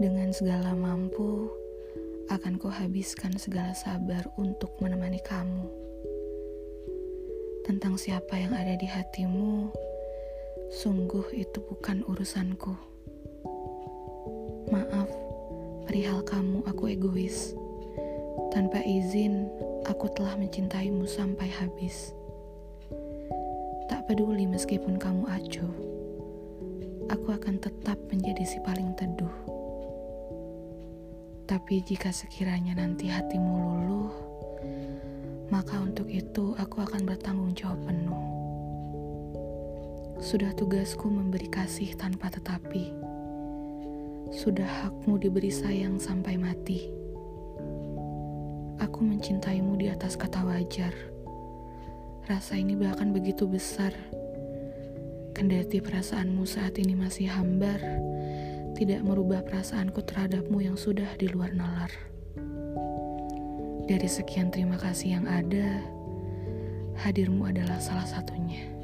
Dengan segala mampu, akan kuhabiskan segala sabar untuk menemani kamu. Tentang siapa yang ada di hatimu, sungguh itu bukan urusanku. Maaf, perihal kamu aku egois. Tanpa izin, aku telah mencintaimu sampai habis. Tak peduli meskipun kamu acuh, aku akan tetap menjadi si paling teduh. Tapi jika sekiranya nanti hatimu luluh, maka untuk itu aku akan bertanggung jawab penuh. Sudah tugasku memberi kasih tanpa tetapi. Sudah hakmu diberi sayang sampai mati. Aku mencintaimu di atas kata wajar. Rasa ini bahkan begitu besar. Kendati perasaanmu saat ini masih hambar, tidak merubah perasaanku terhadapmu yang sudah di luar nalar. Dari sekian terima kasih yang ada, hadirmu adalah salah satunya.